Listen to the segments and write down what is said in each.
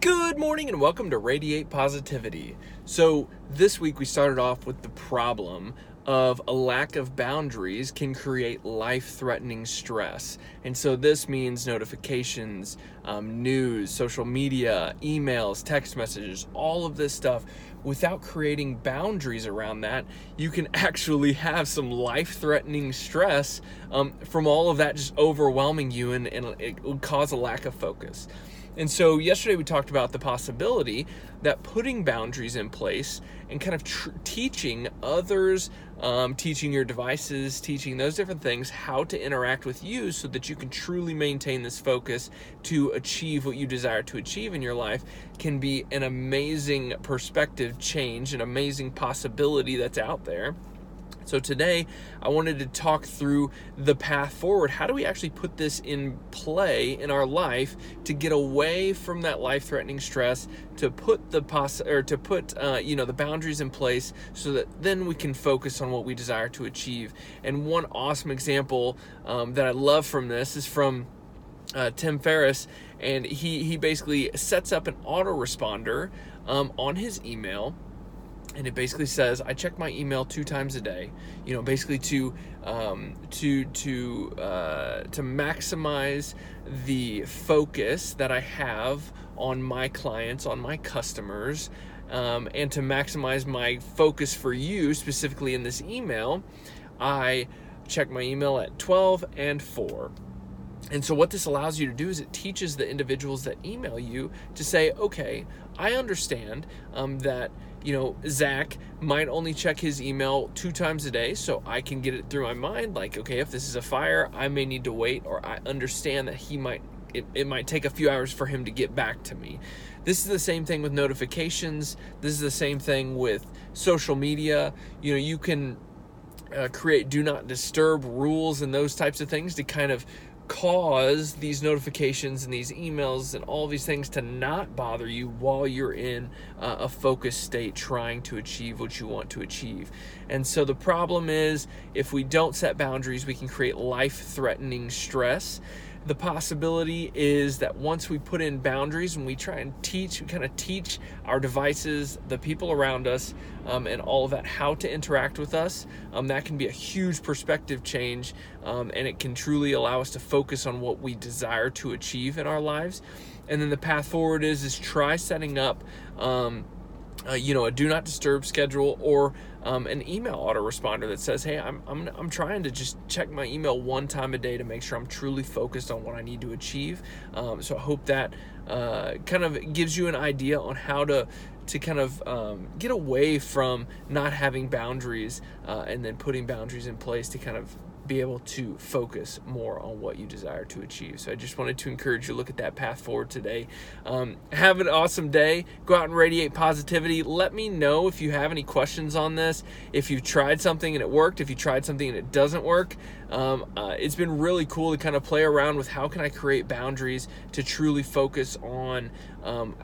Good morning and welcome to Radiate Positivity. So, this week we started off with the problem of a lack of boundaries can create life threatening stress. And so, this means notifications, um, news, social media, emails, text messages, all of this stuff. Without creating boundaries around that, you can actually have some life threatening stress um, from all of that just overwhelming you, and, and it will cause a lack of focus. And so, yesterday we talked about the possibility that putting boundaries in place and kind of tr- teaching others, um, teaching your devices, teaching those different things how to interact with you so that you can truly maintain this focus to achieve what you desire to achieve in your life can be an amazing perspective change, an amazing possibility that's out there. So today I wanted to talk through the path forward. How do we actually put this in play in our life to get away from that life-threatening stress, to put the poss- or to put uh, you know the boundaries in place so that then we can focus on what we desire to achieve. And one awesome example um, that I love from this is from uh, Tim Ferriss, and he he basically sets up an autoresponder um, on his email and it basically says I check my email two times a day. You know, basically to um, to to uh, to maximize the focus that I have on my clients, on my customers, um, and to maximize my focus for you specifically in this email. I check my email at 12 and 4. And so, what this allows you to do is it teaches the individuals that email you to say, okay, I understand um, that you know Zach might only check his email two times a day, so I can get it through my mind. Like, okay, if this is a fire, I may need to wait, or I understand that he might. It, it might take a few hours for him to get back to me. This is the same thing with notifications. This is the same thing with social media. You know, you can uh, create do not disturb rules and those types of things to kind of cause these notifications and these emails and all these things to not bother you while you're in uh, a focused state trying to achieve what you want to achieve. And so the problem is if we don't set boundaries, we can create life threatening stress the possibility is that once we put in boundaries and we try and teach, we kind of teach our devices, the people around us, um, and all of that how to interact with us, um, that can be a huge perspective change um, and it can truly allow us to focus on what we desire to achieve in our lives. And then the path forward is is try setting up um, uh, you know, a do not disturb schedule or um, an email autoresponder that says, hey, I'm, I'm, I'm trying to just check my email one time a day to make sure I'm truly focused on what I need to achieve. Um, so I hope that uh, kind of gives you an idea on how to to kind of um, get away from not having boundaries uh, and then putting boundaries in place to kind of be able to focus more on what you desire to achieve. So I just wanted to encourage you to look at that path forward today. Um, have an awesome day. Go out and radiate positivity. Let me know if you have any questions on this. If you've tried something and it worked, if you tried something and it doesn't work. Um, uh, it's been really cool to kind of play around with how can I create boundaries to truly focus on um,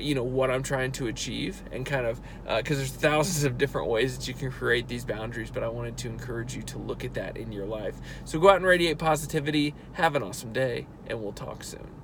you know what I'm trying to achieve and kind of because uh, there's thousands of different ways that you can create these boundaries but I wanted to encourage you to look at that in your life. So go out and radiate positivity. Have an awesome day and we'll talk soon